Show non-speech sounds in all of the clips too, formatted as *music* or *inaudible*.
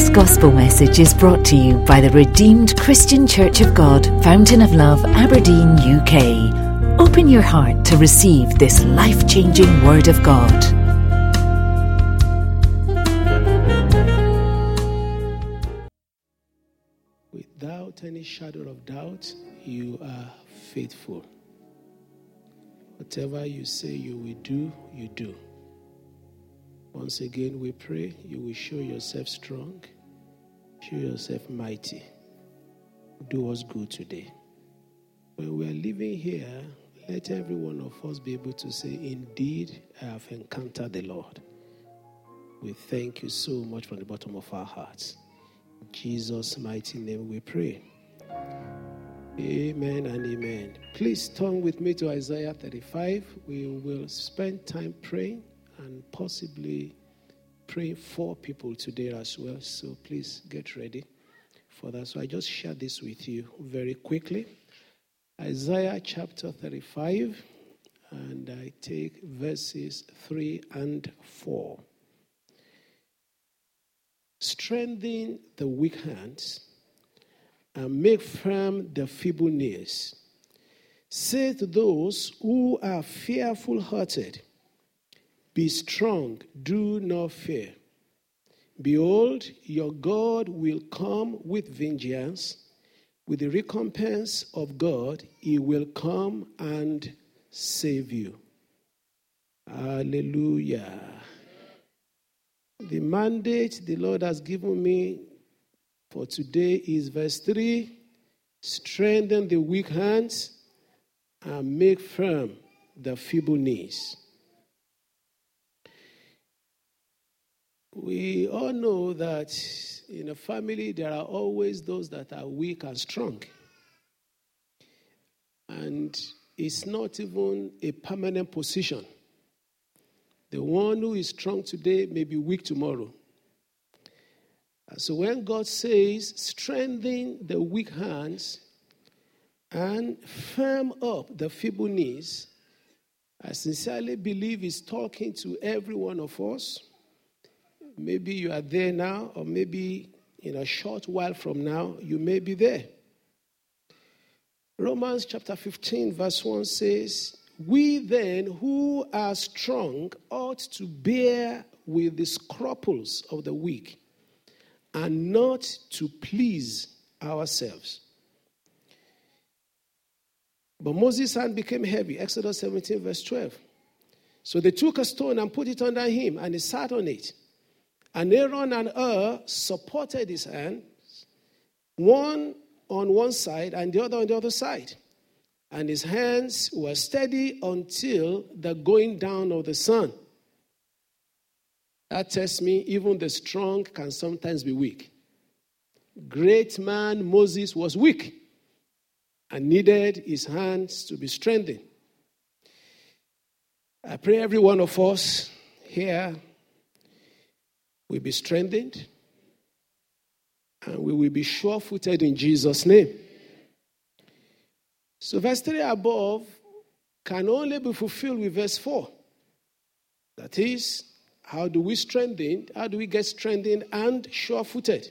This gospel message is brought to you by the Redeemed Christian Church of God, Fountain of Love, Aberdeen, UK. Open your heart to receive this life changing Word of God. Without any shadow of doubt, you are faithful. Whatever you say you will do, you do. Once again, we pray you will show yourself strong, show yourself mighty. Do us good today. When we are living here, let every one of us be able to say, Indeed, I have encountered the Lord. We thank you so much from the bottom of our hearts. In Jesus' mighty name we pray. Amen and amen. Please turn with me to Isaiah 35. We will spend time praying and possibly pray for people today as well. So please get ready for that. So I just share this with you very quickly. Isaiah chapter 35, and I take verses 3 and 4. Strengthen the weak hands and make firm the feeble knees. Say to those who are fearful hearted, be strong, do not fear. Behold, your God will come with vengeance. With the recompense of God, he will come and save you. Hallelujah. The mandate the Lord has given me for today is verse 3 strengthen the weak hands and make firm the feeble knees. We all know that in a family there are always those that are weak and strong. And it's not even a permanent position. The one who is strong today may be weak tomorrow. So when God says, strengthen the weak hands and firm up the feeble knees, I sincerely believe He's talking to every one of us Maybe you are there now, or maybe in a short while from now, you may be there. Romans chapter 15, verse 1 says, We then who are strong ought to bear with the scruples of the weak and not to please ourselves. But Moses' hand became heavy, Exodus 17, verse 12. So they took a stone and put it under him, and he sat on it. And Aaron and Hur supported his hands, one on one side and the other on the other side. And his hands were steady until the going down of the sun. That tells me even the strong can sometimes be weak. Great man Moses was weak and needed his hands to be strengthened. I pray every one of us here will be strengthened and we will be sure footed in Jesus' name. So, verse 3 above can only be fulfilled with verse 4. That is, how do we strengthen? How do we get strengthened and sure footed?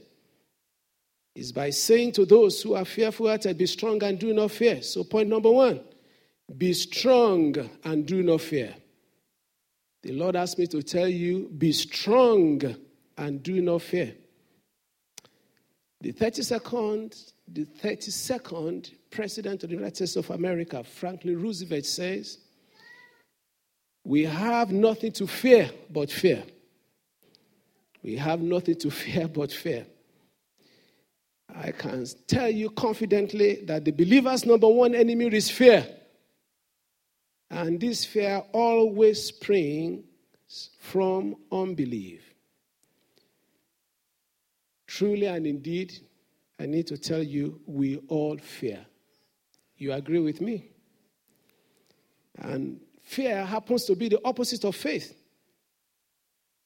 Is by saying to those who are fearful hearted, Be strong and do not fear. So, point number one be strong and do not fear. The Lord asked me to tell you, Be strong and do not fear. The 32nd, the 32nd President of the United States of America, Franklin Roosevelt, says, We have nothing to fear but fear. We have nothing to fear but fear. I can tell you confidently that the believer's number one enemy is fear. And this fear always springs from unbelief. Truly and indeed, I need to tell you, we all fear. You agree with me? And fear happens to be the opposite of faith.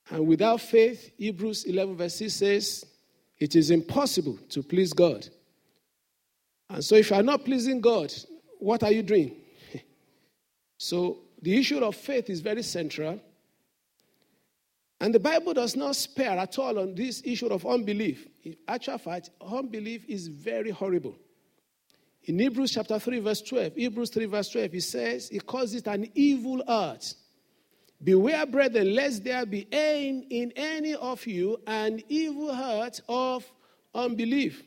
And without faith, Hebrews 11, verse 6 says, it is impossible to please God. And so, if you are not pleasing God, what are you doing? *laughs* so, the issue of faith is very central. And the Bible does not spare at all on this issue of unbelief. In actual fact, unbelief is very horrible. In Hebrews chapter 3, verse 12, Hebrews 3, verse 12, he says, It calls it an evil art. Beware, brethren, lest there be in, in any of you an evil heart of unbelief.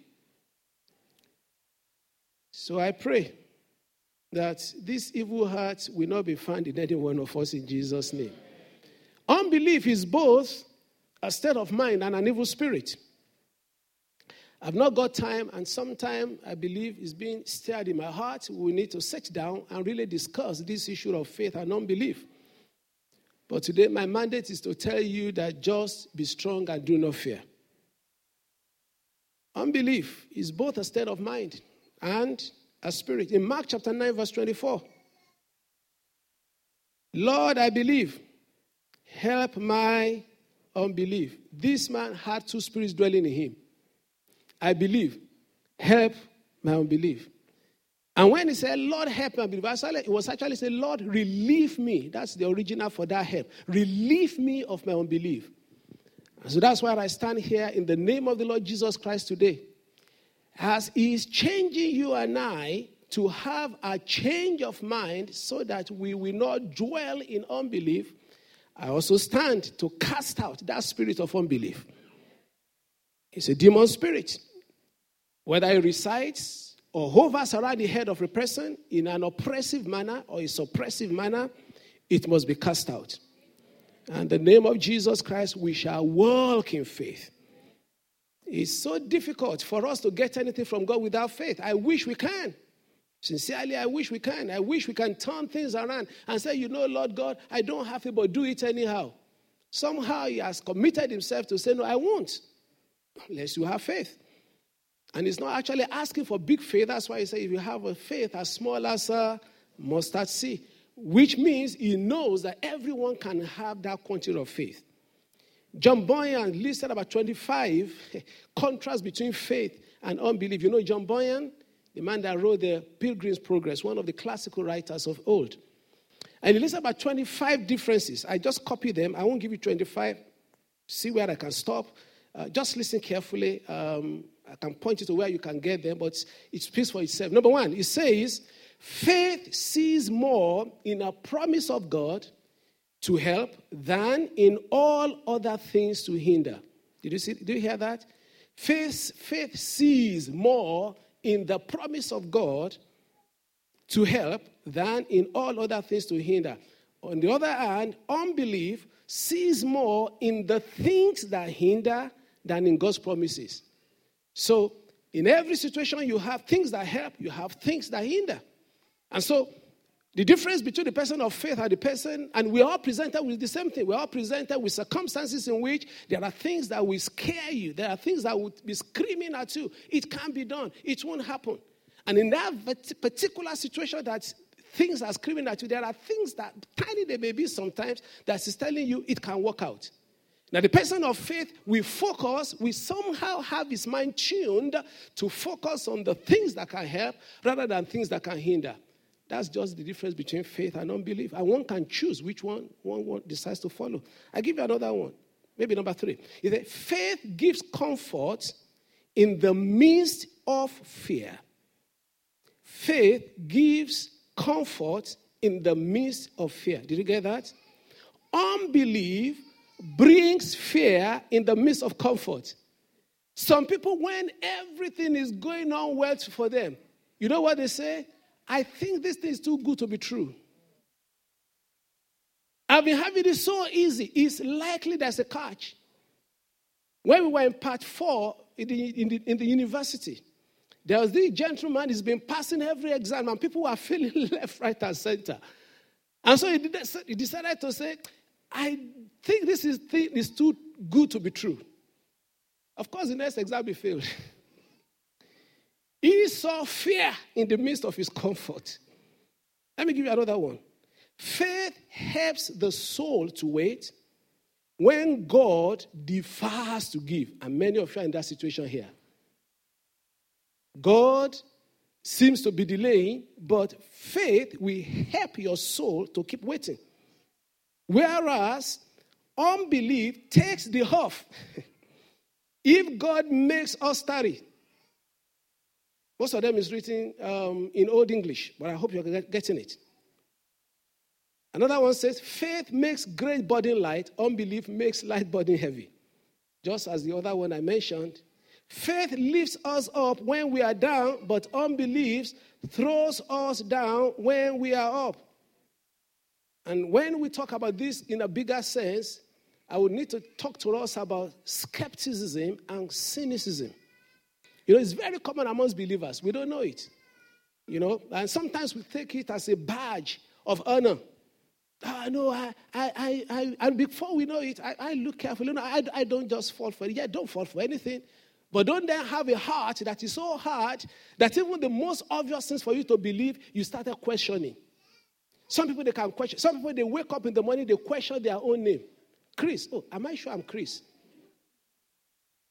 So I pray that this evil heart will not be found in any one of us in Jesus' name. Unbelief is both a state of mind and an evil spirit. I've not got time, and sometime I believe is being stirred in my heart. We need to sit down and really discuss this issue of faith and unbelief. But today, my mandate is to tell you that just be strong and do not fear. Unbelief is both a state of mind and a spirit. In Mark chapter 9, verse 24, Lord, I believe, help my unbelief. This man had two spirits dwelling in him. I believe, help my unbelief. And when he said, Lord, help my unbelief, it was actually saying, Lord, relieve me. That's the original for that help. Relieve me of my unbelief. And so that's why I stand here in the name of the Lord Jesus Christ today. As He is changing you and I to have a change of mind so that we will not dwell in unbelief, I also stand to cast out that spirit of unbelief. It's a demon spirit. Whether it resides or hovers around the head of a person in an oppressive manner or a suppressive manner, it must be cast out. And the name of Jesus Christ, we shall walk in faith. It's so difficult for us to get anything from God without faith. I wish we can. Sincerely, I wish we can. I wish we can turn things around and say, you know, Lord God, I don't have it, but do it anyhow. Somehow he has committed himself to say, no, I won't, unless you have faith. And he's not actually asking for big faith. That's why he said, if you have a faith as small as a mustard seed, which means he knows that everyone can have that quantity of faith. John Bunyan listed about 25 *laughs* contrasts between faith and unbelief. You know John Bunyan, the man that wrote the Pilgrim's Progress, one of the classical writers of old. And he listed about 25 differences. I just copy them. I won't give you 25. See where I can stop. Uh, just listen carefully. Um, I can point you to where you can get them, but it speaks for itself. Number one, it says, faith sees more in a promise of God to help than in all other things to hinder. Did you see? Do you hear that? Faith, faith sees more in the promise of God to help than in all other things to hinder. On the other hand, unbelief sees more in the things that hinder than in God's promises. So, in every situation, you have things that help, you have things that hinder. And so, the difference between the person of faith and the person, and we are presented with the same thing. We are all presented with circumstances in which there are things that will scare you. There are things that will be screaming at you. It can't be done. It won't happen. And in that particular situation that things are screaming at you, there are things that, tiny they may be sometimes, that is telling you it can work out. Now, the person of faith, we focus, we somehow have his mind tuned to focus on the things that can help rather than things that can hinder. That's just the difference between faith and unbelief. And one can choose which one one decides to follow. I give you another one. Maybe number three. Is that faith gives comfort in the midst of fear. Faith gives comfort in the midst of fear. Did you get that? Unbelief brings fear in the midst of comfort. Some people, when everything is going on well for them, you know what they say? I think this thing is too good to be true. I've been having it so easy. It's likely there's a catch. When we were in part four in the, in the, in the university, there was this gentleman, he's been passing every exam, and people were *laughs* feeling left, right, and center. And so he, did, he decided to say, I think this is, thing is too good to be true. Of course, the next exam he failed. *laughs* He saw fear in the midst of his comfort. Let me give you another one. Faith helps the soul to wait when God defers to give. And many of you are in that situation here. God seems to be delaying, but faith will help your soul to keep waiting. Whereas unbelief takes the huff. *laughs* if God makes us tarry, most of them is written um, in Old English, but I hope you're getting it. Another one says, faith makes great burden light, unbelief makes light burden heavy. Just as the other one I mentioned. Faith lifts us up when we are down, but unbelief throws us down when we are up. And when we talk about this in a bigger sense, I would need to talk to us about skepticism and cynicism. You know, it's very common amongst believers. We don't know it. You know, and sometimes we take it as a badge of honor. Oh, no, I, I, I, I, and before we know it, I, I look carefully. No, I, I don't just fall for it. Yeah, don't fall for anything. But don't then have a heart that is so hard that even the most obvious things for you to believe, you started questioning. Some people, they can question. Some people, they wake up in the morning, they question their own name. Chris. Oh, am I sure I'm Chris?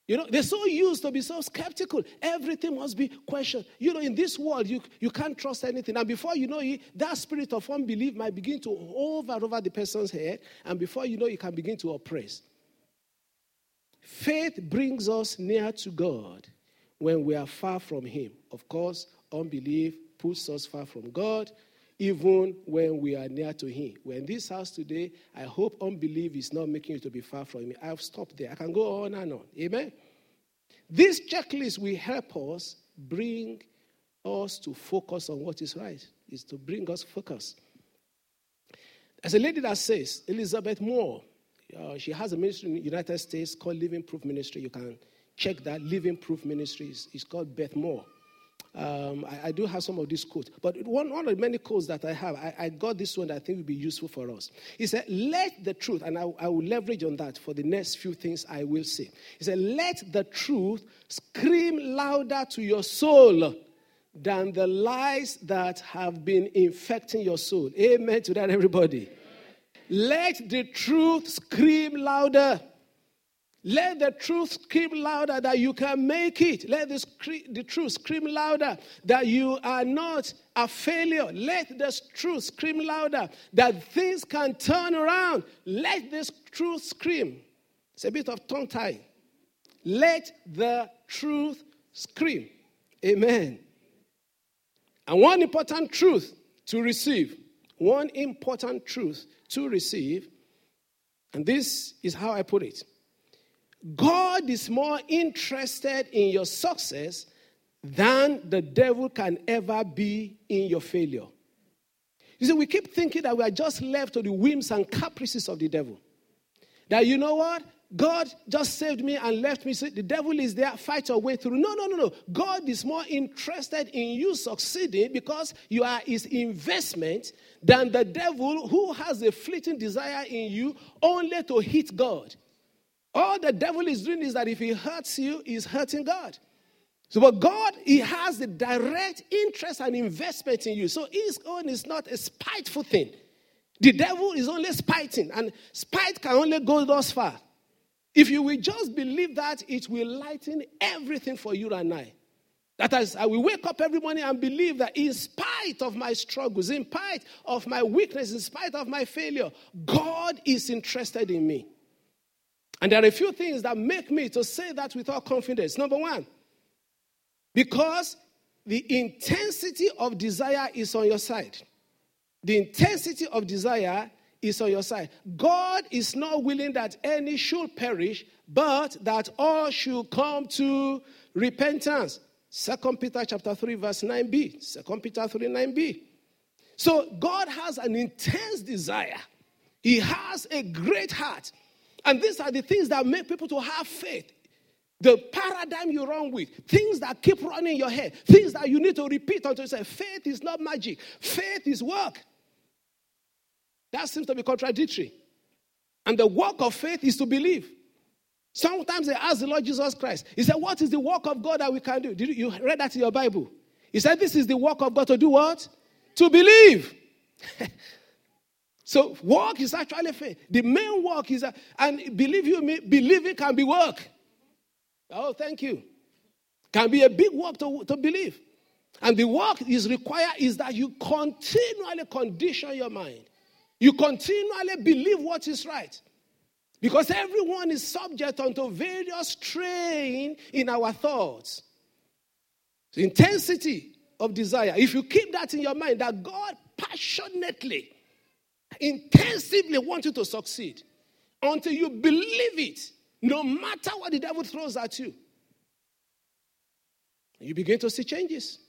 You know, they're so used to be so skeptical. Everything must be questioned. You know, in this world, you, you can't trust anything. And before you know it, that spirit of unbelief might begin to hover over the person's head. And before you know, you can begin to oppress. Faith brings us near to God when we are far from Him. Of course, unbelief puts us far from God even when we are near to Him. We're in this house today. I hope unbelief is not making you to be far from me. I've stopped there. I can go on and on. Amen. This checklist will help us bring us to focus on what is right, is to bring us focus. There's a lady that says, Elizabeth Moore, uh, she has a ministry in the United States called Living Proof Ministry. You can check that. Living Proof Ministries. is called Beth Moore. Um, I, I, do have some of these quotes, but one, one of the many quotes that I have, I, I, got this one that I think will be useful for us. He said, Let the truth, and I, I will leverage on that for the next few things I will say. He said, Let the truth scream louder to your soul than the lies that have been infecting your soul. Amen to that, everybody. Let the truth scream louder. Let the truth scream louder that you can make it. Let the, the truth scream louder that you are not a failure. Let the truth scream louder that things can turn around. Let this truth scream. It's a bit of tongue tie. Let the truth scream. Amen. And one important truth to receive, one important truth to receive, and this is how I put it God is more interested in your success than the devil can ever be in your failure. You see, we keep thinking that we are just left to the whims and caprices of the devil. That you know what? God just saved me and left me. So the devil is there, fight your way through. No, no, no, no. God is more interested in you succeeding because you are his investment than the devil who has a fleeting desire in you only to hit God. All the devil is doing is that if he hurts you, he's hurting God. So, but God, He has the direct interest and investment in you. So, His own is not a spiteful thing. The devil is only spiting, and spite can only go thus far. If you will just believe that, it will lighten everything for you and I. That is, I will wake up every morning and believe that in spite of my struggles, in spite of my weakness, in spite of my failure, God is interested in me. And there are a few things that make me to say that without confidence. Number one, because the intensity of desire is on your side. The intensity of desire is on your side. God is not willing that any should perish, but that all should come to repentance. Second Peter chapter 3, verse 9b. Second Peter 3, 9b. So God has an intense desire. He has a great heart. And these are the things that make people to have faith. The paradigm you run with, things that keep running in your head, things that you need to repeat until you say, faith is not magic, faith is work. That seems to be contradictory. And the work of faith is to believe. Sometimes they ask the Lord Jesus Christ, He said, What is the work of God that we can do? Did you, you read that in your Bible? He said, This is the work of God to do what? To believe. *laughs* So work is actually faith. The main work is, uh, and believe you me, believing can be work. Oh, thank you. Can be a big work to, to believe. And the work is required is that you continually condition your mind. You continually believe what is right. Because everyone is subject unto various strain in our thoughts. The intensity of desire. If you keep that in your mind, that God passionately, intensively wants you to succeed until you believe it, no matter what the devil throws at you, you begin to see changes.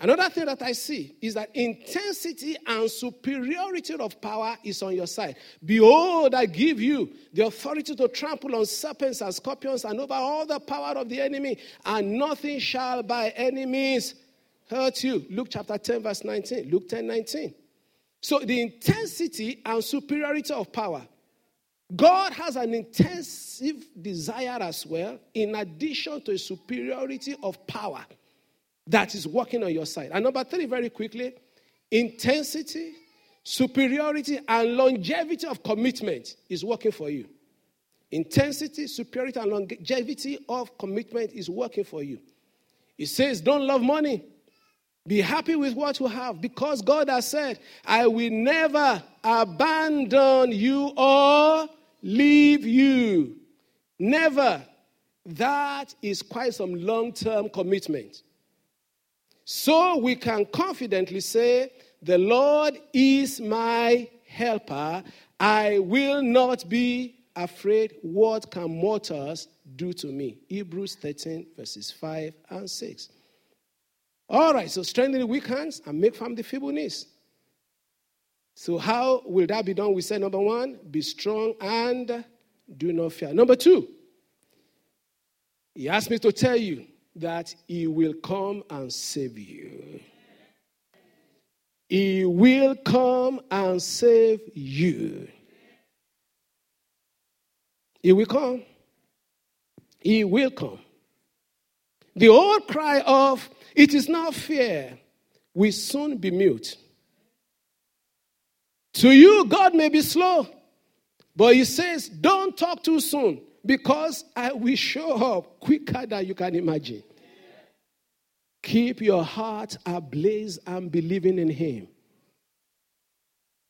Another thing that I see is that intensity and superiority of power is on your side. Behold, I give you the authority to trample on serpents and scorpions and over all the power of the enemy, and nothing shall by any means hurt you. Luke chapter 10, verse 19. Luke 10, 19. So the intensity and superiority of power. God has an intensive desire as well, in addition to a superiority of power that is working on your side. And number three, very quickly, intensity, superiority, and longevity of commitment is working for you. Intensity, superiority, and longevity of commitment is working for you. It says, Don't love money. Be happy with what you have because God has said, I will never abandon you or leave you. Never. That is quite some long term commitment. So we can confidently say, The Lord is my helper. I will not be afraid. What can mortals do to me? Hebrews 13, verses 5 and 6. All right, so strengthen the weak hands and make firm the feeble knees. So, how will that be done? We say, number one, be strong and do not fear. Number two, he asked me to tell you that He will come and save you. He will come and save you. He will come. He will come. The old cry of, it is not fear, We soon be mute. To you, God may be slow, but He says, don't talk too soon because I will show up quicker than you can imagine. Keep your heart ablaze and believing in Him.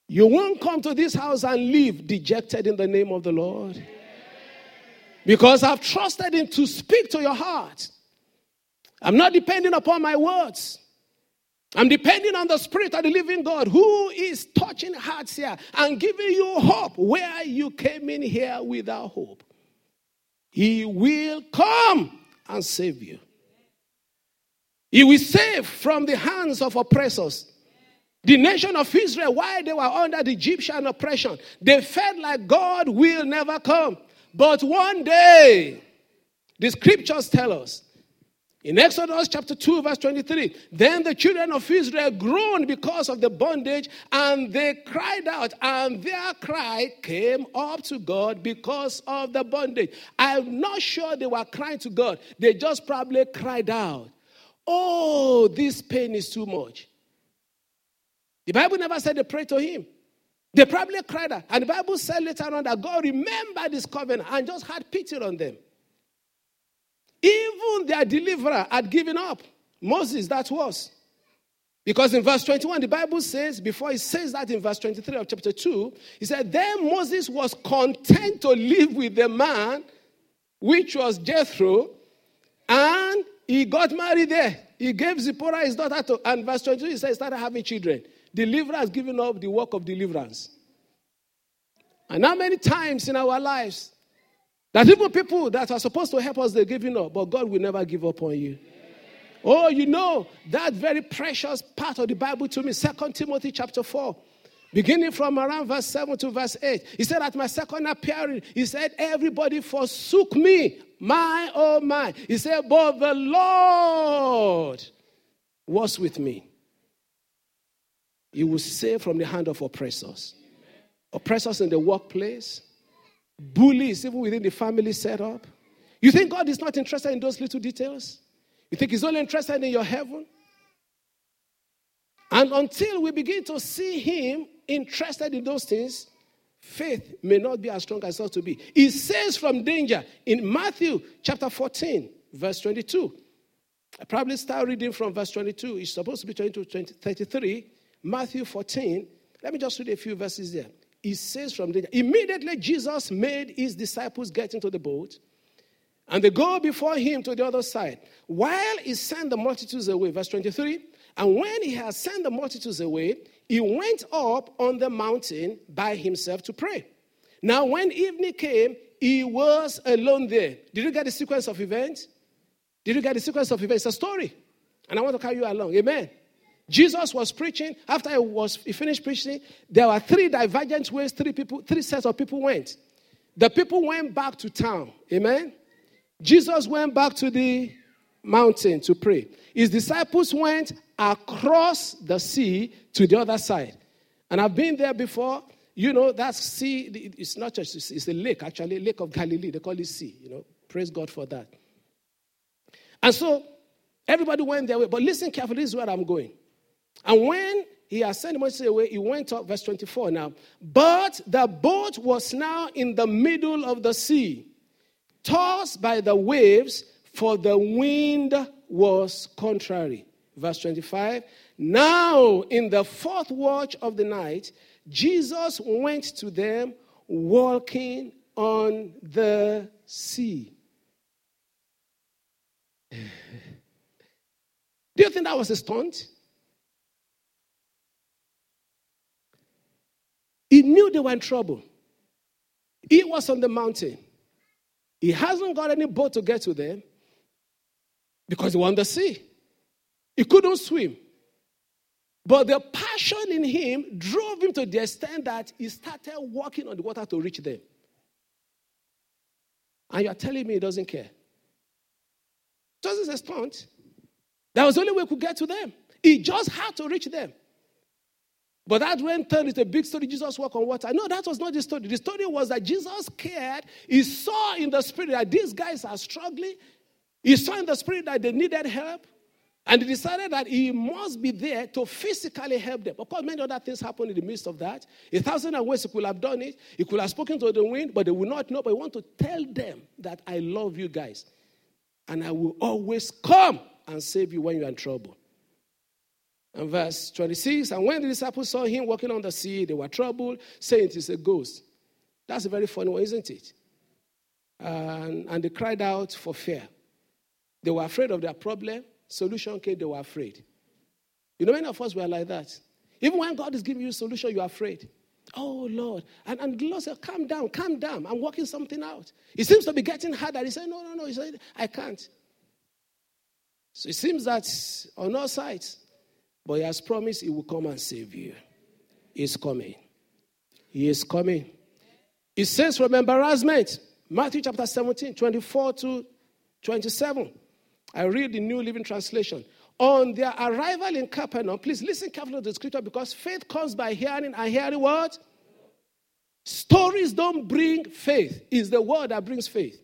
You won't come to this house and leave dejected in the name of the Lord. Because I've trusted Him to speak to your heart. I'm not depending upon my words. I'm depending on the Spirit of the living God who is touching hearts here and giving you hope where you came in here without hope. He will come and save you. He will save from the hands of oppressors. The nation of Israel, while they were under the Egyptian oppression, they felt like God will never come. But one day, the scriptures tell us in Exodus chapter 2, verse 23, then the children of Israel groaned because of the bondage, and they cried out, and their cry came up to God because of the bondage. I'm not sure they were crying to God, they just probably cried out, Oh, this pain is too much. The Bible never said they prayed to Him. They probably cried out. And the Bible said later on that God remembered this covenant and just had pity on them. Even their deliverer had given up. Moses, that was. Because in verse 21, the Bible says, before he says that in verse 23 of chapter 2, he said, Then Moses was content to live with the man, which was Jethro, and he got married there. He gave Zipporah his daughter to, and verse 22, he said, he started having children. Deliverer has given up the work of deliverance. And how many times in our lives that even people that are supposed to help us, they're giving up, but God will never give up on you. Oh, you know that very precious part of the Bible to me, Second Timothy chapter 4. Beginning from around verse 7 to verse 8, he said, At my second appearing, he said, Everybody forsook me, my oh my. He said, But the Lord was with me. He will save from the hand of oppressors. Oppressors in the workplace, bullies, even within the family setup. You think God is not interested in those little details? You think He's only interested in your heaven? And until we begin to see Him interested in those things, faith may not be as strong as it ought to be. He says from danger in Matthew chapter 14, verse 22. I probably start reading from verse 22. It's supposed to be 22 20, 33. Matthew 14. Let me just read a few verses there. He says from there, immediately Jesus made his disciples get into the boat and they go before him to the other side. While he sent the multitudes away, verse 23, and when he had sent the multitudes away, he went up on the mountain by himself to pray. Now, when evening came, he was alone there. Did you get the sequence of events? Did you get the sequence of events? It's a story. And I want to carry you along. Amen. Jesus was preaching. After he was he finished preaching, there were three divergent ways, three people, three sets of people went. The people went back to town. Amen. Jesus went back to the mountain to pray. His disciples went across the sea to the other side. And I've been there before. You know, that sea, it's not just, it's a lake, actually, Lake of Galilee. They call it sea, you know. Praise God for that. And so everybody went their way. But listen carefully, this is where I'm going. And when he had sent Moses away, he went up, verse 24 now. But the boat was now in the middle of the sea, tossed by the waves, for the wind was contrary. Verse 25. Now, in the fourth watch of the night, Jesus went to them walking on the sea. *sighs* Do you think that was a stunt? He knew they were in trouble. He was on the mountain. He hasn't got any boat to get to them because he was on the sea. He couldn't swim. But the passion in him drove him to the extent that he started walking on the water to reach them. And you're telling me he doesn't care. Just as a stunt. That was the only way he could get to them. He just had to reach them. But that went turned into a big story. Jesus walked on water. No, that was not the story. The story was that Jesus cared. He saw in the spirit that these guys are struggling. He saw in the spirit that they needed help. And he decided that he must be there to physically help them. Of course, many other things happened in the midst of that. A thousand and ways he could have done it. He could have spoken to the wind, but they would not know. But I want to tell them that I love you guys. And I will always come and save you when you're in trouble. And verse 26 And when the disciples saw him walking on the sea, they were troubled, saying it is a ghost. That's a very funny one, isn't it? And, and they cried out for fear. They were afraid of their problem. Solution came, they were afraid. You know, many of us were like that. Even when God is giving you a solution, you're afraid. Oh, Lord. And, and the Lord said, Calm down, calm down. I'm working something out. It seems to be getting harder. He said, No, no, no. He said, I can't. So it seems that on all sides, but he has promised he will come and save you. He's coming. He is coming. It says from embarrassment, Matthew chapter 17, 24 to 27. I read the New Living Translation. On their arrival in Capernaum, please listen carefully to the scripture because faith comes by hearing and hearing what? Stories don't bring faith. It's the word that brings faith.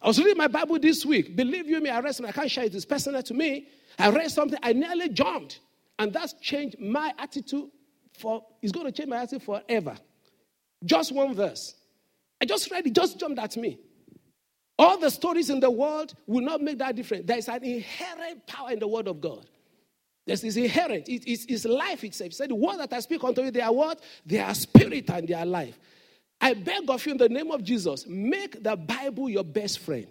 I was reading my Bible this week. Believe you me, I read something. I can't share it. It's personal to me. I read something. I nearly jumped. And that's changed my attitude for, it's going to change my attitude forever. Just one verse. I just read it, just jumped at me. All the stories in the world will not make that difference. There is an inherent power in the word of God. This is inherent. It is it's life itself. He said, The word that I speak unto you, they are what? They are spirit and they are life. I beg of you in the name of Jesus, make the Bible your best friend.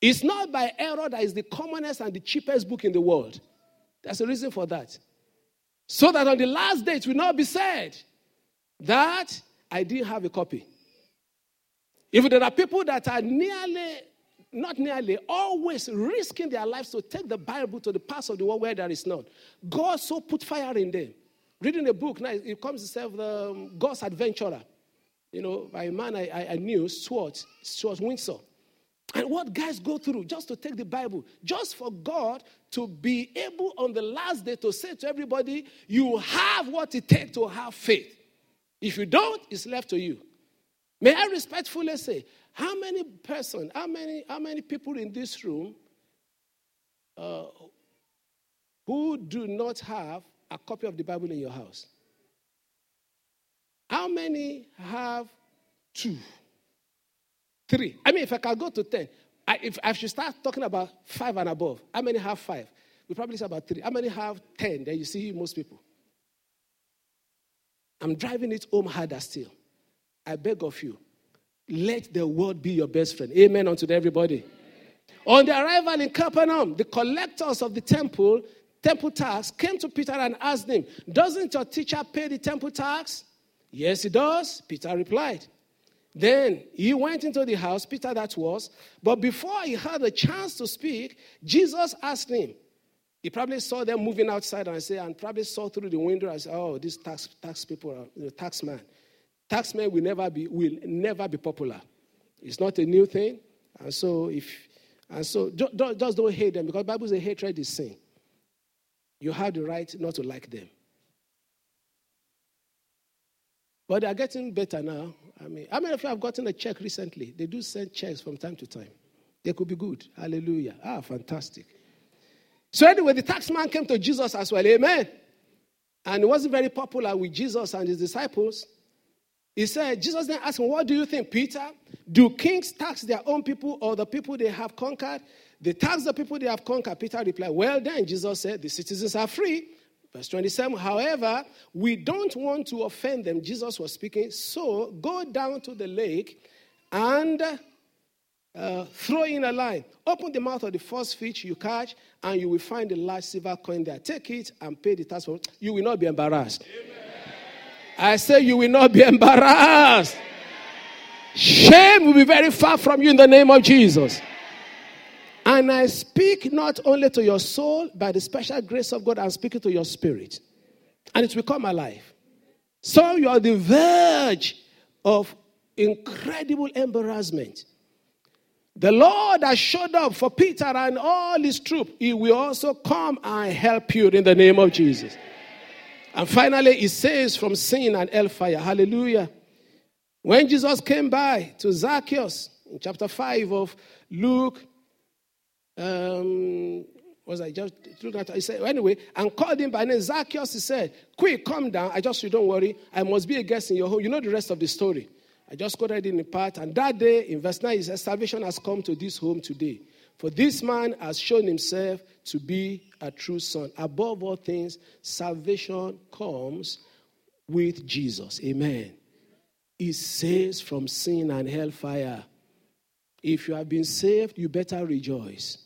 It's not by error that is the commonest and the cheapest book in the world. There's a reason for that. So that on the last day it will not be said that I didn't have a copy. If there are people that are nearly, not nearly, always risking their lives to take the Bible to the parts of the world where there is none, God so put fire in them. Reading a book, now it comes to serve the um, God's Adventurer, you know, by a man I, I, I knew, Stuart, Stuart Windsor. And what guys go through just to take the Bible, just for God to be able on the last day to say to everybody, you have what it takes to have faith. If you don't, it's left to you. May I respectfully say, how many person, how many, how many people in this room uh, who do not have a copy of the Bible in your house? How many have two? Three. I mean, if I can go to 10, I, if I should start talking about five and above, how many have five? We probably say about three. How many have 10? Then you see most people. I'm driving it home harder still. I beg of you, let the word be your best friend. Amen unto everybody. On the arrival in Capernaum, the collectors of the temple, temple tax, came to Peter and asked him, Doesn't your teacher pay the temple tax? Yes, he does. Peter replied. Then he went into the house, Peter that was, but before he had a chance to speak, Jesus asked him. He probably saw them moving outside and say, and probably saw through the window and said, Oh, these tax, tax people are the tax man. Tax men will never be will never be popular. It's not a new thing. And so if and so don't, just don't hate them because Bible says hatred is sin. You have the right not to like them. But they are getting better now. I mean, how many of you have gotten a check recently? They do send checks from time to time. They could be good. Hallelujah. Ah, fantastic. So, anyway, the tax man came to Jesus as well. Amen. And he wasn't very popular with Jesus and his disciples. He said, Jesus then asked him, What do you think, Peter? Do kings tax their own people or the people they have conquered? They tax the people they have conquered. Peter replied, Well, then, Jesus said, The citizens are free. Verse 27, however, we don't want to offend them. Jesus was speaking. So go down to the lake and uh, throw in a line. Open the mouth of the first fish you catch, and you will find a large silver coin there. Take it and pay the tax for. You will not be embarrassed. Amen. I say you will not be *laughs* embarrassed. Shame will be very far from you in the name of Jesus. And I speak not only to your soul, by the special grace of God, I'm speaking to your spirit. And it will come alive. So you are the verge of incredible embarrassment. The Lord has showed up for Peter and all his troop. He will also come and help you in the name of Jesus. And finally, he says from sin and hellfire. Hallelujah. When Jesus came by to Zacchaeus in chapter 5 of Luke, um, was I just looking at? He said, anyway, and called him by name. Zacchaeus, he said, Quick, come down. I just, you don't worry. I must be a guest in your home. You know the rest of the story. I just quoted in the part. And that day, in verse 9, he said, Salvation has come to this home today. For this man has shown himself to be a true son. Above all things, salvation comes with Jesus. Amen. He saves from sin and hellfire. If you have been saved, you better rejoice.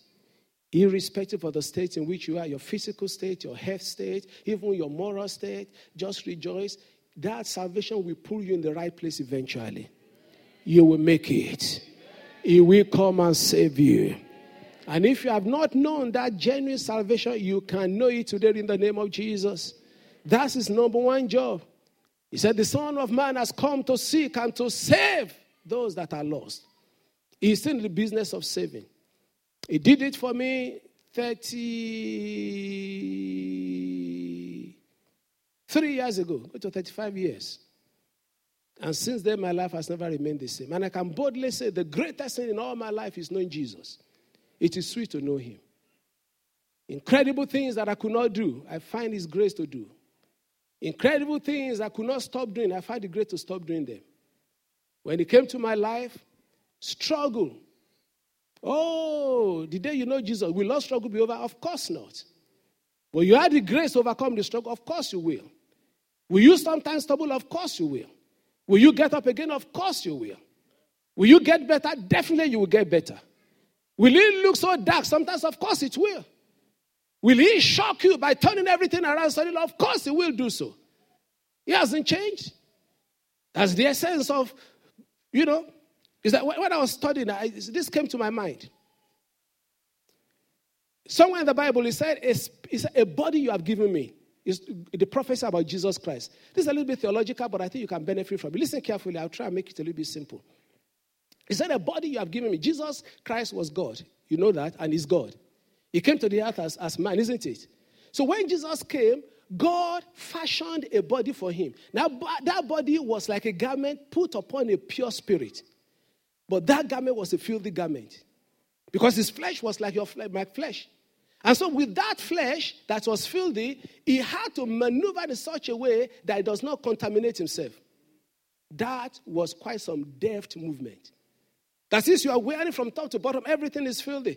Irrespective of the state in which you are, your physical state, your health state, even your moral state, just rejoice. That salvation will pull you in the right place eventually. You will make it. He will come and save you. And if you have not known that genuine salvation, you can know it today in the name of Jesus. That's his number one job. He said, The Son of Man has come to seek and to save those that are lost. He's in the business of saving. He did it for me 33 years ago, go to 35 years. And since then, my life has never remained the same. And I can boldly say the greatest thing in all my life is knowing Jesus. It is sweet to know Him. Incredible things that I could not do, I find His grace to do. Incredible things I could not stop doing, I find the grace to stop doing them. When it came to my life, struggle. Oh, the day you know Jesus, will not struggle be over? Of course not. But you had the grace to overcome the struggle? Of course you will. Will you sometimes stumble? Of course you will. Will you get up again? Of course you will. Will you get better? Definitely you will get better. Will it look so dark? Sometimes, of course, it will. Will he shock you by turning everything around suddenly? Of course, he will do so. He hasn't changed. That's the essence of, you know, is that when I was studying, I, this came to my mind. Somewhere in the Bible, it said, it's, it's a body you have given me. It's the prophecy about Jesus Christ. This is a little bit theological, but I think you can benefit from it. Listen carefully. I'll try and make it a little bit simple. He said, A body you have given me. Jesus Christ was God. You know that, and He's God. He came to the earth as, as man, isn't it? So when Jesus came, God fashioned a body for him. Now, that body was like a garment put upon a pure spirit. But that garment was a filthy garment. Because his flesh was like your my flesh. And so, with that flesh that was filthy, he had to maneuver in such a way that it does not contaminate himself. That was quite some deft movement. That is, you are wearing from top to bottom, everything is filthy.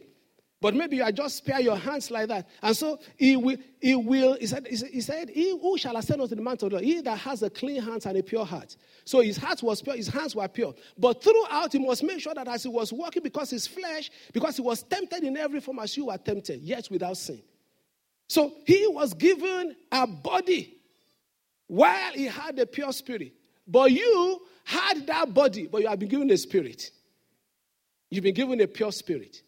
But maybe are just spare your hands like that. And so he will, he will, he said, he said, he who shall ascend unto the mountain of the Lord? He that has a clean hands and a pure heart. So his heart was pure, his hands were pure. But throughout, he must make sure that as he was walking, because his flesh, because he was tempted in every form as you were tempted, yet without sin. So he was given a body while he had a pure spirit. But you had that body, but you have been given a spirit. You've been given a pure spirit.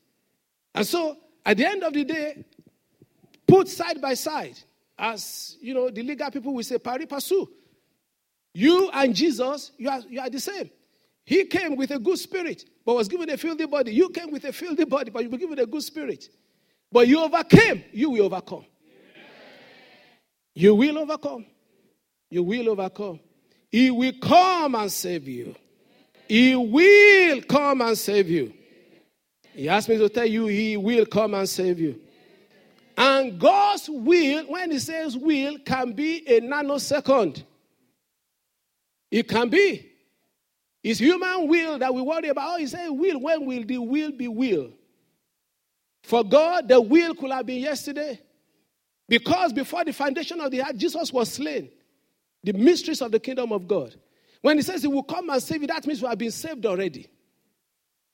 And so, at the end of the day, put side by side, as you know, the legal people will say, pari passu. You and Jesus, you are, you are the same. He came with a good spirit, but was given a filthy body. You came with a filthy body, but you were given a good spirit. But you overcame, you will overcome. You will overcome. You will overcome. He will come and save you. He will come and save you. He asked me to tell you he will come and save you. And God's will, when he says will, can be a nanosecond. It can be. It's human will that we worry about. Oh, he said will. When will the will be will? For God, the will could have been yesterday. Because before the foundation of the earth, Jesus was slain. The mysteries of the kingdom of God. When he says he will come and save you, that means we have been saved already.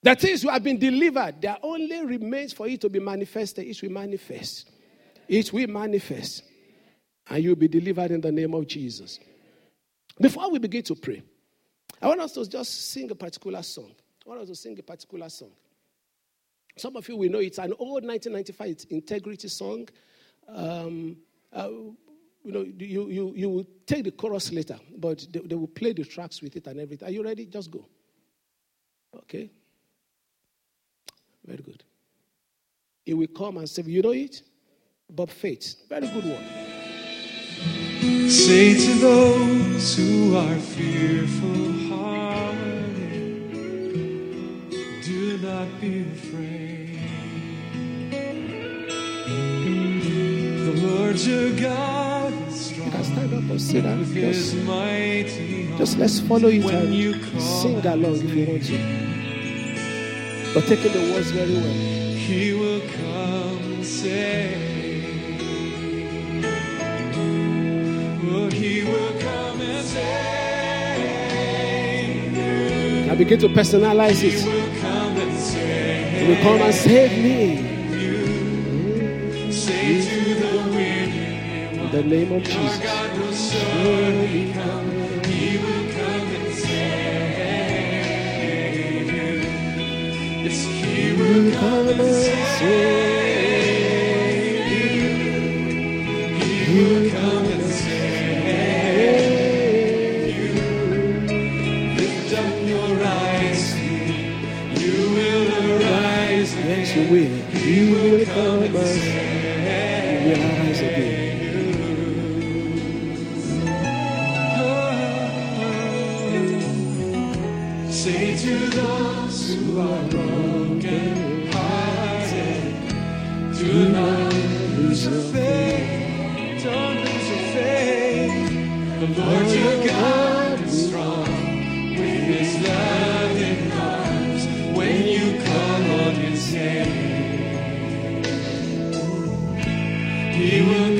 That is, you have been delivered. There only remains for it to be manifested. It will manifest. It will manifest. And you'll be delivered in the name of Jesus. Before we begin to pray, I want us to just sing a particular song. I want us to sing a particular song. Some of you will know it's an old 1995 integrity song. Um, uh, you know, you, you, you will take the chorus later, but they, they will play the tracks with it and everything. Are you ready? Just go. Okay. Very good. He will come and save you. You know it? Bob Fitts. Very good one. Say to those who are fearful hearted, do not be afraid. The Lord your God is strong. You can stand up or sit down. Just, mighty just let's follow it and sing along if you want to. But taking the words very well. He will come and save. Oh, he will come and save. I begin to personalize He it. will come and save. He will come and save me. Say to the weary In the name of Jesus. Will come and save you. Come and save you. Lift up your eyes, you will arise. You. You will come and save. Lose your faith. Don't lose your faith. The Lord your God is strong with his loving arms when you call on his name. He will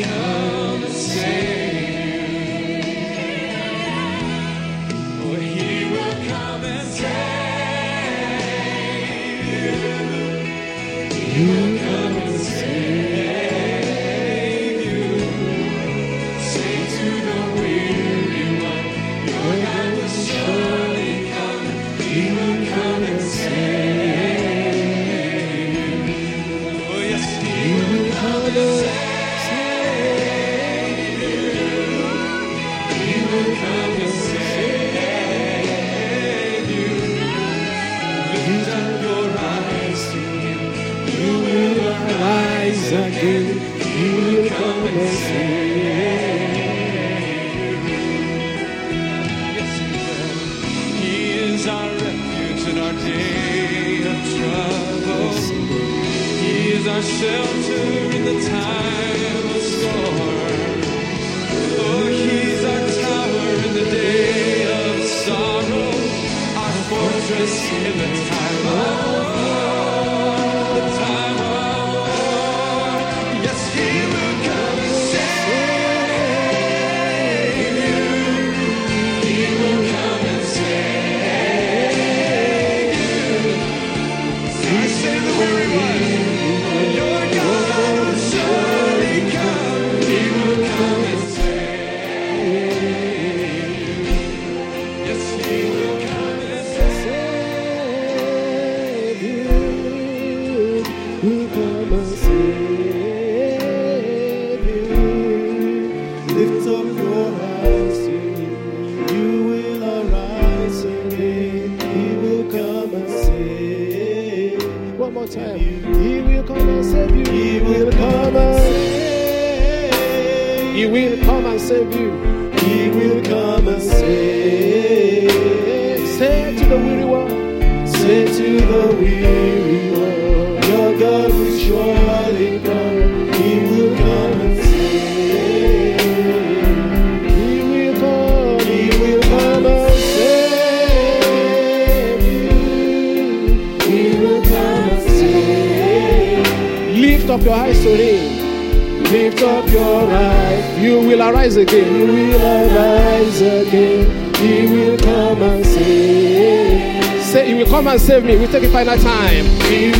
save me. We take it final time.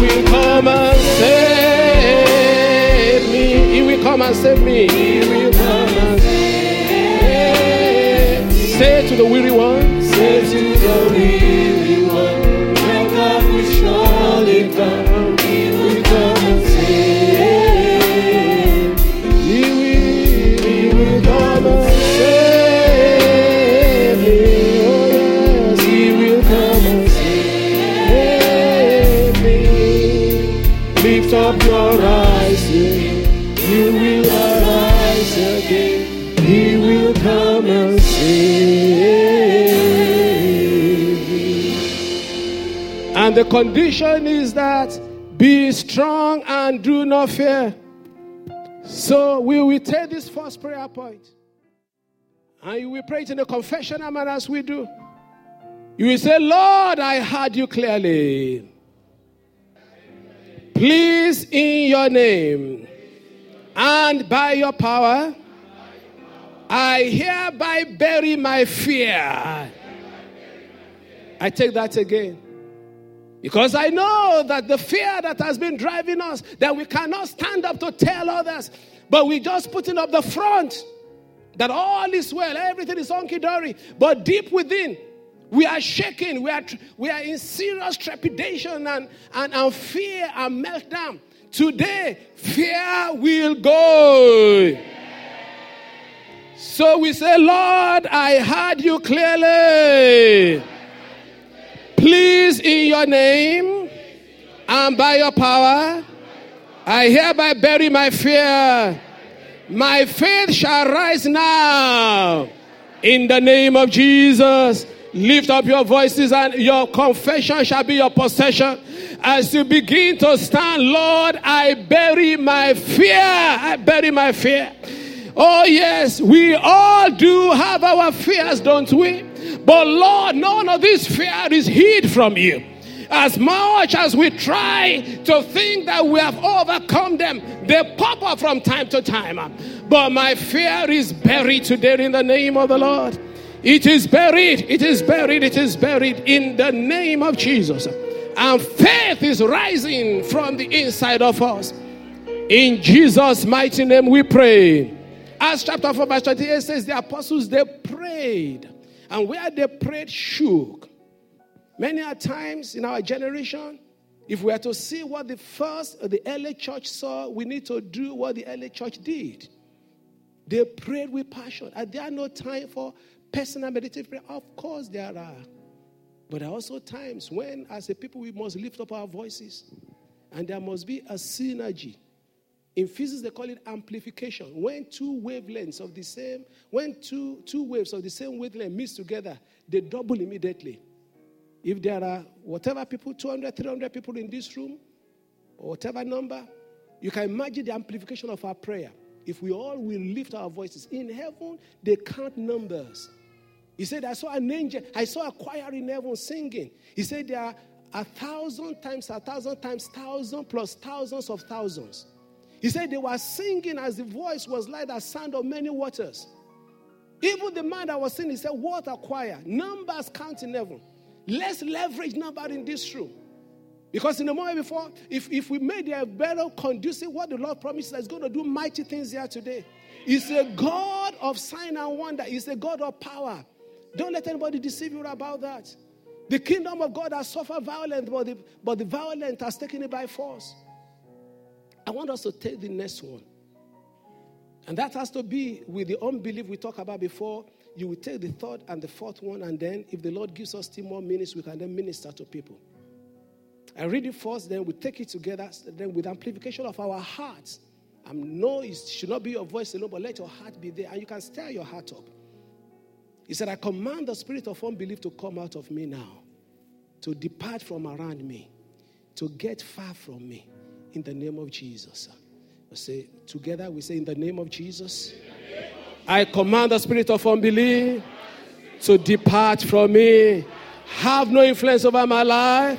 You will arise again. He will come and save. And the condition is that be strong and do not fear. So we will take this first prayer point. And you will pray it in a confessional manner as we do. You will say, Lord, I heard you clearly. Please, in your name and by your power, I hereby bury my fear. I take that again. Because I know that the fear that has been driving us, that we cannot stand up to tell others, but we just putting up the front that all is well, everything is hunky dory. But deep within, we are shaking, we are, we are in serious trepidation and, and, and fear and meltdown. Today, fear will go. So we say, Lord, I heard you clearly. Please, in your name and by your power, I hereby bury my fear. My faith shall rise now. In the name of Jesus, lift up your voices and your confession shall be your possession. As you begin to stand, Lord, I bury my fear. I bury my fear. Oh, yes, we all do have our fears, don't we? But Lord, none of this fear is hid from you. As much as we try to think that we have overcome them, they pop up from time to time. But my fear is buried today in the name of the Lord. It is buried, it is buried, it is buried in the name of Jesus. And faith is rising from the inside of us. In Jesus' mighty name we pray. Acts chapter 4, verse 28 says, The apostles they prayed, and where they prayed shook. Many a times in our generation, if we are to see what the first, the early church saw, we need to do what the early church did. They prayed with passion. Are there are no time for personal meditative prayer? Of course there are. But there are also times when, as a people, we must lift up our voices. And there must be a synergy. In physics, they call it amplification. When two wavelengths of the same, when two, two waves of the same wavelength mix together, they double immediately. If there are whatever people, 200, 300 people in this room, or whatever number, you can imagine the amplification of our prayer. If we all will lift our voices. In heaven, they count numbers. He said, I saw an angel, I saw a choir in heaven singing. He said, there are a thousand times, a thousand times, thousand plus thousands of thousands. He said they were singing as the voice was like the sound of many waters. Even the man that was singing, he said, What a choir. Numbers count in heaven. Let's leverage number in this room. Because in the moment before, if, if we made a better conducive, what the Lord promises is going to do mighty things here today. He's a God of sign and wonder. He's a God of power. Don't let anybody deceive you about that. The kingdom of God has suffered violence, but the, but the violent has taken it by force. I want us to take the next one. And that has to be with the unbelief we talked about before. You will take the third and the fourth one, and then if the Lord gives us still more minutes, we can then minister to people. I read it first, then we take it together, then with amplification of our hearts. I know it should not be your voice alone, but let your heart be there, and you can stir your heart up. He said, I command the spirit of unbelief to come out of me now, to depart from around me, to get far from me, in the name of Jesus. We say, together we say, in the name of Jesus, I command the spirit of unbelief to depart from me, have no influence over my life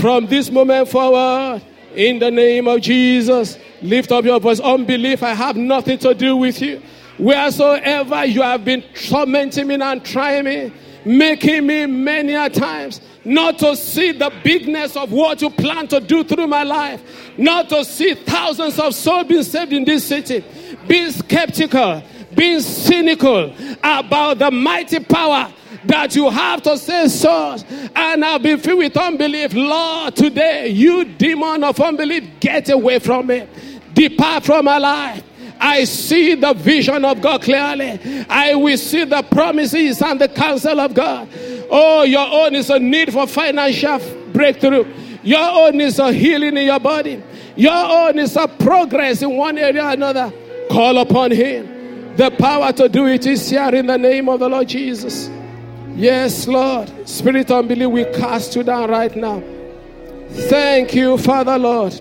from this moment forward. In the name of Jesus, lift up your voice. Unbelief, I have nothing to do with you. Wheresoever you have been tormenting me and trying me, making me many a times not to see the bigness of what you plan to do through my life, not to see thousands of souls being saved in this city, being skeptical, being cynical about the mighty power that you have to say so and I'll be filled with unbelief. Lord, today, you demon of unbelief, get away from me. Depart from my life. I see the vision of God clearly. I will see the promises and the counsel of God. Oh, your own is a need for financial breakthrough. Your own is a healing in your body. Your own is a progress in one area or another. Call upon Him. The power to do it is here in the name of the Lord Jesus. Yes, Lord. Spirit of unbelief, we cast you down right now. Thank you, Father, Lord.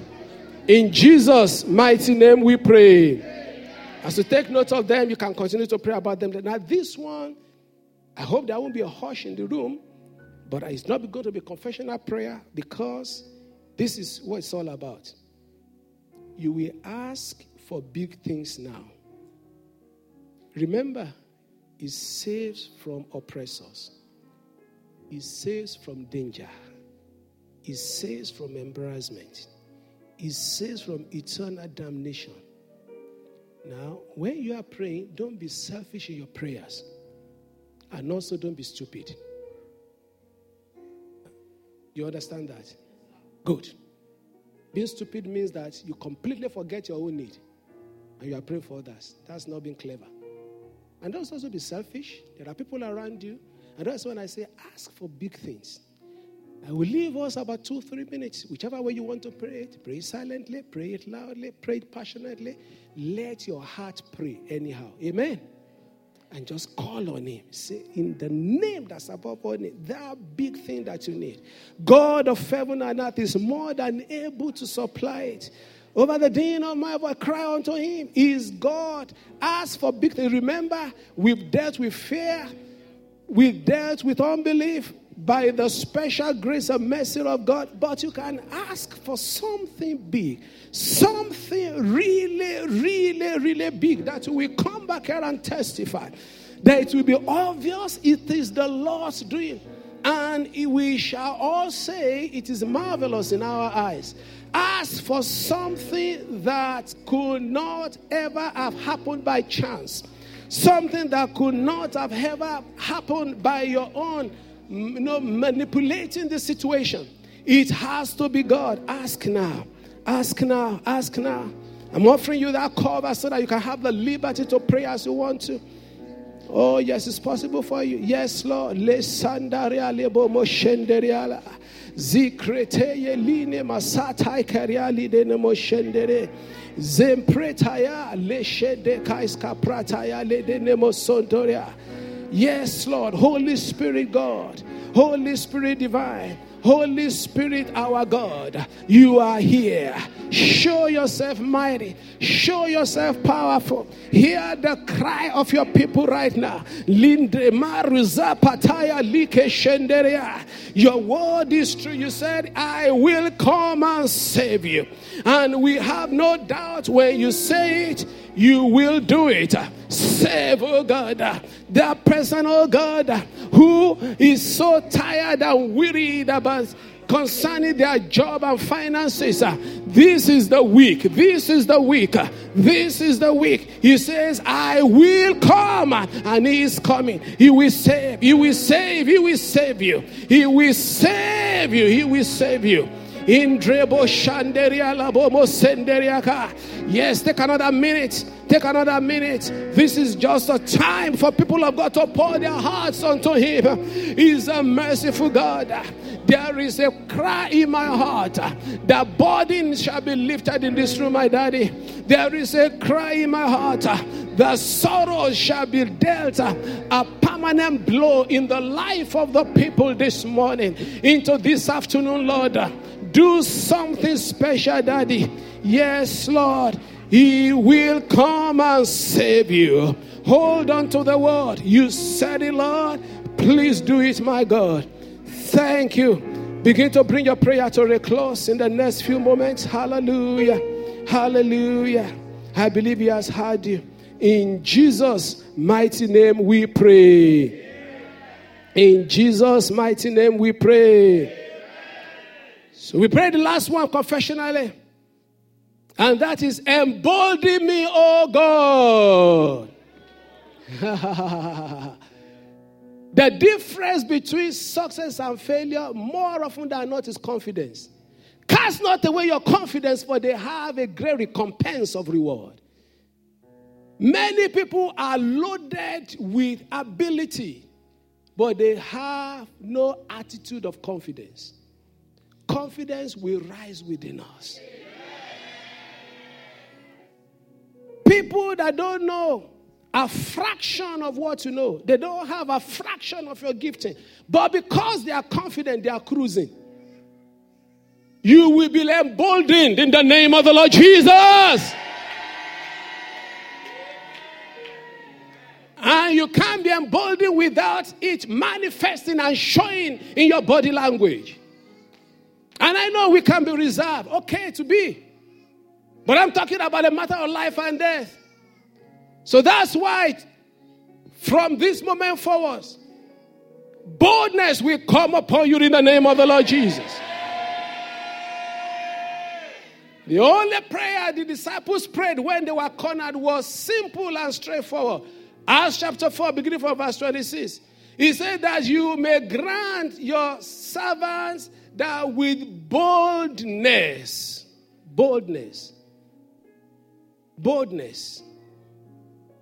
In Jesus' mighty name we pray. As you take note of them, you can continue to pray about them. Now, this one, I hope there won't be a hush in the room, but it's not going to be confessional prayer because this is what it's all about. You will ask for big things now. Remember, it saves from oppressors, it saves from danger, it saves from embarrassment, it saves from eternal damnation. Now, when you are praying, don't be selfish in your prayers. And also, don't be stupid. You understand that? Good. Being stupid means that you completely forget your own need and you are praying for others. That's not being clever. And don't also be selfish. There are people around you. And that's when I say, ask for big things. I will leave us about two, three minutes, whichever way you want to pray it. Pray silently, pray it loudly, pray it passionately. Let your heart pray anyhow. Amen. And just call on Him. Say, in the name that's above all name, that big thing that you need. God of heaven and earth is more than able to supply it. Over the din of my voice, cry unto Him. He is God. Ask for big things. Remember, we've dealt with fear, we've dealt with unbelief, by the special grace and mercy of God, but you can ask for something big, something really, really, really big that will come back here and testify. That it will be obvious it is the Lord's doing. And we shall all say it is marvelous in our eyes. Ask for something that could not ever have happened by chance, something that could not have ever happened by your own you know, manipulating the situation. It has to be God. Ask now. Ask now. Ask now. I'm offering you that cover so that you can have the liberty to pray as you want to. Oh, yes, it's possible for you. Yes, Lord. Zikreteye line masatai kariali de moshendere. Zempretaya le shede kaiska prataya le de sondoria. Yes, Lord. Holy Spirit, God. Holy Spirit divine. Holy Spirit, our God, you are here. Show yourself mighty. Show yourself powerful. Hear the cry of your people right now. Your word is true. You said, I will come and save you. And we have no doubt when you say it, you will do it. Save, oh God, that person, oh God, who is so tired and wearied about concerning their job and finances. This is the week. This is the week. This is the week. He says, I will come. And He is coming. He will save. He will save. He will save you. He will save you. He will save you. Yes, take another minute. Take another minute. This is just a time for people of God to pour their hearts unto Him. He's a merciful God. There is a cry in my heart. The burden shall be lifted in this room, my daddy. There is a cry in my heart. The sorrow shall be dealt a permanent blow in the life of the people this morning. Into this afternoon, Lord. Do something special, Daddy. Yes, Lord. He will come and save you. Hold on to the word. You said it, Lord. Please do it, my God. Thank you. Begin to bring your prayer to a close in the next few moments. Hallelujah. Hallelujah. I believe He has heard you. In Jesus' mighty name we pray. In Jesus' mighty name we pray. So we pray the last one confessionally. And that is embolden me, oh God. *laughs* the difference between success and failure, more often than not, is confidence. Cast not away your confidence, for they have a great recompense of reward. Many people are loaded with ability, but they have no attitude of confidence. Confidence will rise within us. People that don't know a fraction of what you know, they don't have a fraction of your gifting, but because they are confident, they are cruising. You will be emboldened in the name of the Lord Jesus. And you can't be emboldened without it manifesting and showing in your body language. And I know we can be reserved. Okay, to be. But I'm talking about a matter of life and death. So that's why, from this moment forward, boldness will come upon you in the name of the Lord Jesus. The only prayer the disciples prayed when they were cornered was simple and straightforward. Acts chapter 4, beginning from verse 26. He said that you may grant your servants that with boldness, boldness, boldness.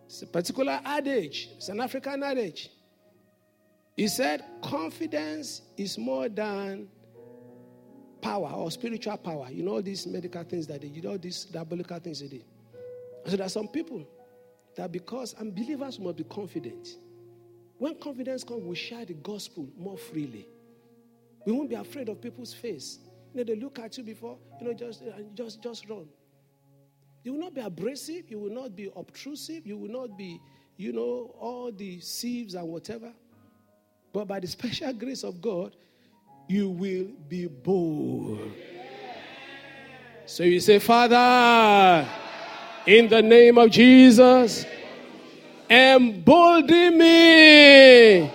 It's a particular adage, it's an African adage. He said, confidence is more than power or spiritual power. You know, these medical things that they you know, these diabolical things they did. So there are some people that because unbelievers must be confident. When confidence comes, we share the gospel more freely. We won't be afraid of people's face. You know, they look at you before, you know, just uh, just just run. You will not be abrasive, you will not be obtrusive, you will not be, you know, all the sieves and whatever. But by the special grace of God, you will be bold. So you say, Father, in the name of Jesus, embolden me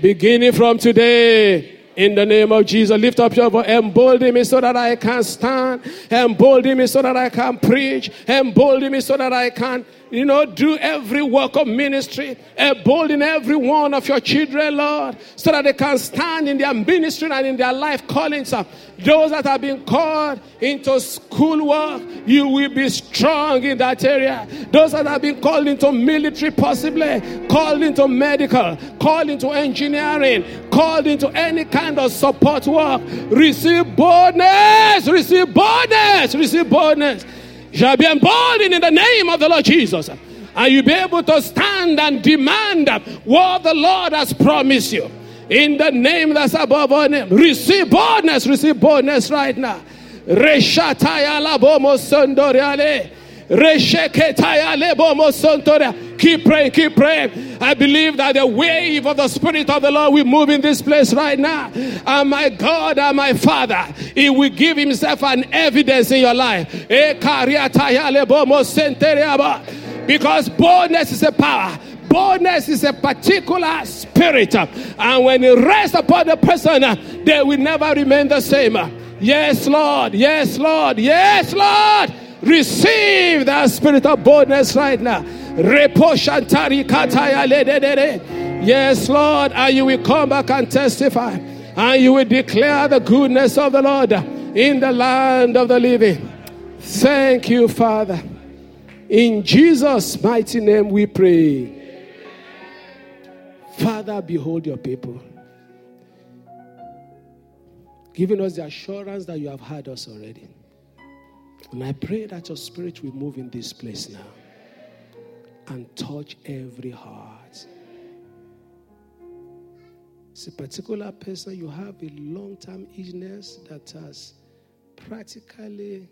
beginning from today in the name of Jesus, lift up your voice. Embolden me so that I can stand. Embolden me so that I can preach. Embolden me so that I can you know, do every work of ministry, embolden every one of your children, Lord, so that they can stand in their ministry and in their life calling. callings. Uh, those that have been called into school work, you will be strong in that area. Those that have been called into military, possibly called into medical, called into engineering, called into any kind of support work, receive boldness, receive boldness, receive boldness shall be emboldened in the name of the Lord Jesus. And you'll be able to stand and demand what the Lord has promised you. In the name that's above all name. Receive boldness, receive boldness right now. Reshataya labomo sondoriale. Keep praying, keep praying. I believe that the wave of the Spirit of the Lord will move in this place right now. And my God and my Father, He will give Himself an evidence in your life. Because boldness is a power. Boldness is a particular spirit. And when it rests upon the person, they will never remain the same. Yes, Lord. Yes, Lord. Yes, Lord. Receive that spirit of boldness right now. Yes, Lord, and you will come back and testify, and you will declare the goodness of the Lord in the land of the living. Thank you, Father. In Jesus' mighty name we pray. Father, behold your people. giving us the assurance that you have heard us already. And I pray that your spirit will move in this place now and touch every heart. It's a particular person you have a long term illness that has practically,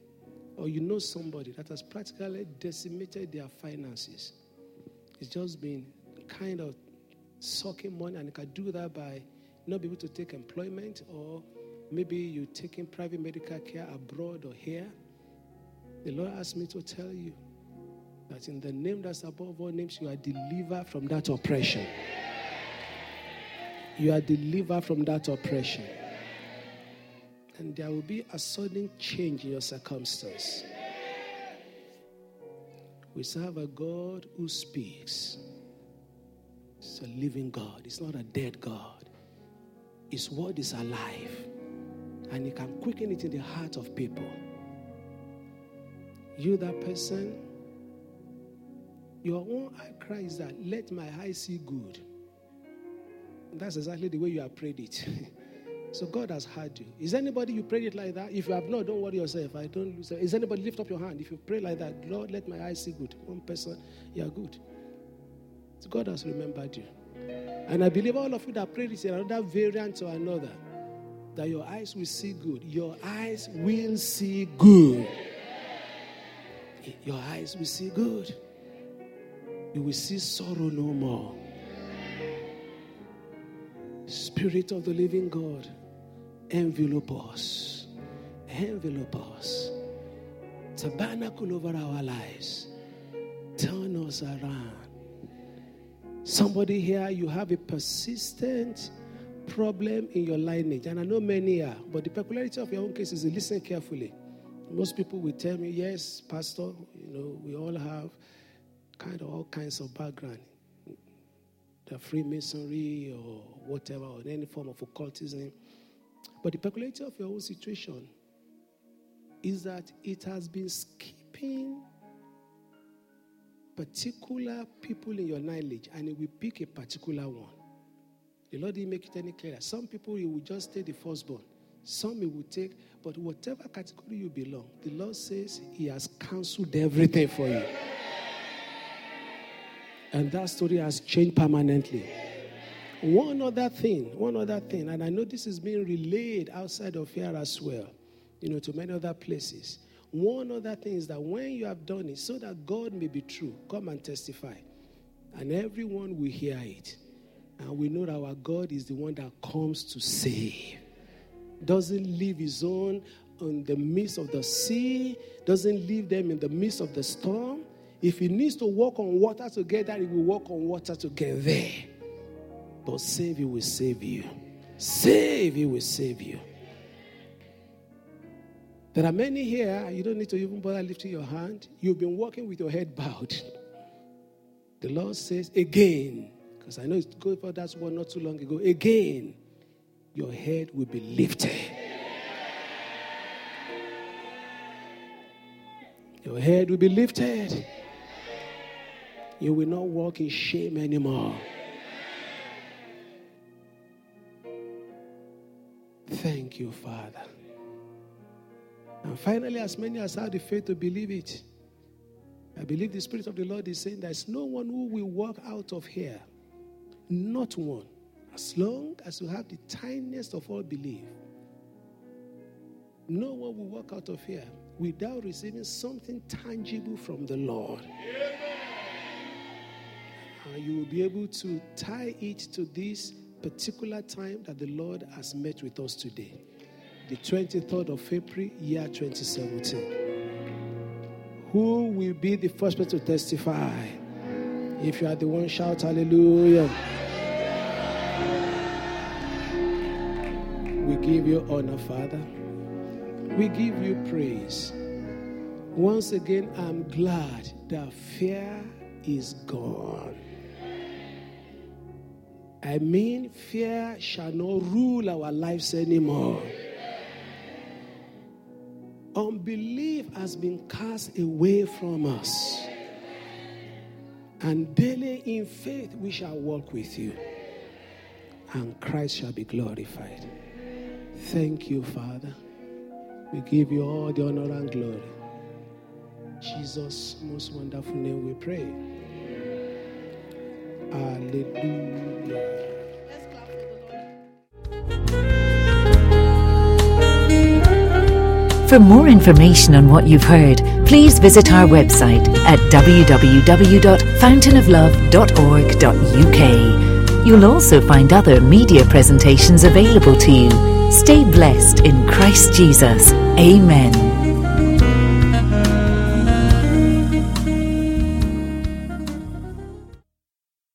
or you know somebody that has practically decimated their finances. It's just been kind of sucking money, and you can do that by not being able to take employment, or maybe you're taking private medical care abroad or here. The Lord asked me to tell you that in the name that's above all names, you are delivered from that oppression. You are delivered from that oppression. And there will be a sudden change in your circumstance. We serve a God who speaks. It's a living God, it's not a dead God. His word is alive, and He can quicken it in the heart of people. You, that person, your own cry is that let my eyes see good. That's exactly the way you have prayed it. *laughs* so God has heard you. Is anybody you prayed it like that? If you have not, don't worry yourself. I don't lose. Is anybody lift up your hand? If you pray like that, Lord, let my eyes see good. One person, you are good. So God has remembered you. And I believe all of you that prayed it in another variant or another, that your eyes will see good. Your eyes will see good. Your eyes will see good. You will see sorrow no more. Spirit of the living God, envelope us. Envelope us. Tabernacle over our lives. Turn us around. Somebody here, you have a persistent problem in your lineage. And I know many are, but the peculiarity of your own case is listen carefully. Most people will tell me, yes, Pastor, you know, we all have kind of all kinds of background. The Freemasonry or whatever, or any form of occultism. But the peculiarity of your own situation is that it has been skipping particular people in your knowledge and it will pick a particular one. The Lord didn't make it any clearer. Some people, will just take the firstborn. Some He will take, but whatever category you belong, the Lord says He has cancelled everything for you. And that story has changed permanently. One other thing, one other thing, and I know this is being relayed outside of here as well, you know, to many other places. One other thing is that when you have done it, so that God may be true, come and testify. And everyone will hear it. And we know that our God is the one that comes to save. Doesn't leave his own in the midst of the sea, doesn't leave them in the midst of the storm. If he needs to walk on water to get there, he will walk on water to get there. But save you will save you. Save you will save you. There are many here, you don't need to even bother lifting your hand. You've been walking with your head bowed. The Lord says, again, because I know it's good for that one not too long ago, again, your head will be lifted. Your head will be lifted. You will not walk in shame anymore. Thank you, Father. And finally, as many as have the faith to believe it, I believe the Spirit of the Lord is saying there's no one who will walk out of here. Not one. As long as you have the tiniest of all belief, no one will walk out of here without receiving something tangible from the Lord. And you will be able to tie it to this particular time that the Lord has met with us today, the 23rd of April, year 2017. Who will be the first person to testify? If you are the one, shout hallelujah. We give you honor, Father. We give you praise. Once again, I'm glad that fear is gone. I mean, fear shall not rule our lives anymore. Unbelief has been cast away from us. And daily in faith we shall walk with you. And Christ shall be glorified. Thank you, Father. We give you all the honor and glory. Jesus' most wonderful name we pray. Hallelujah. For more information on what you've heard, please visit our website at www.fountainoflove.org.uk. You'll also find other media presentations available to you. Stay blessed in Christ Jesus. Amen.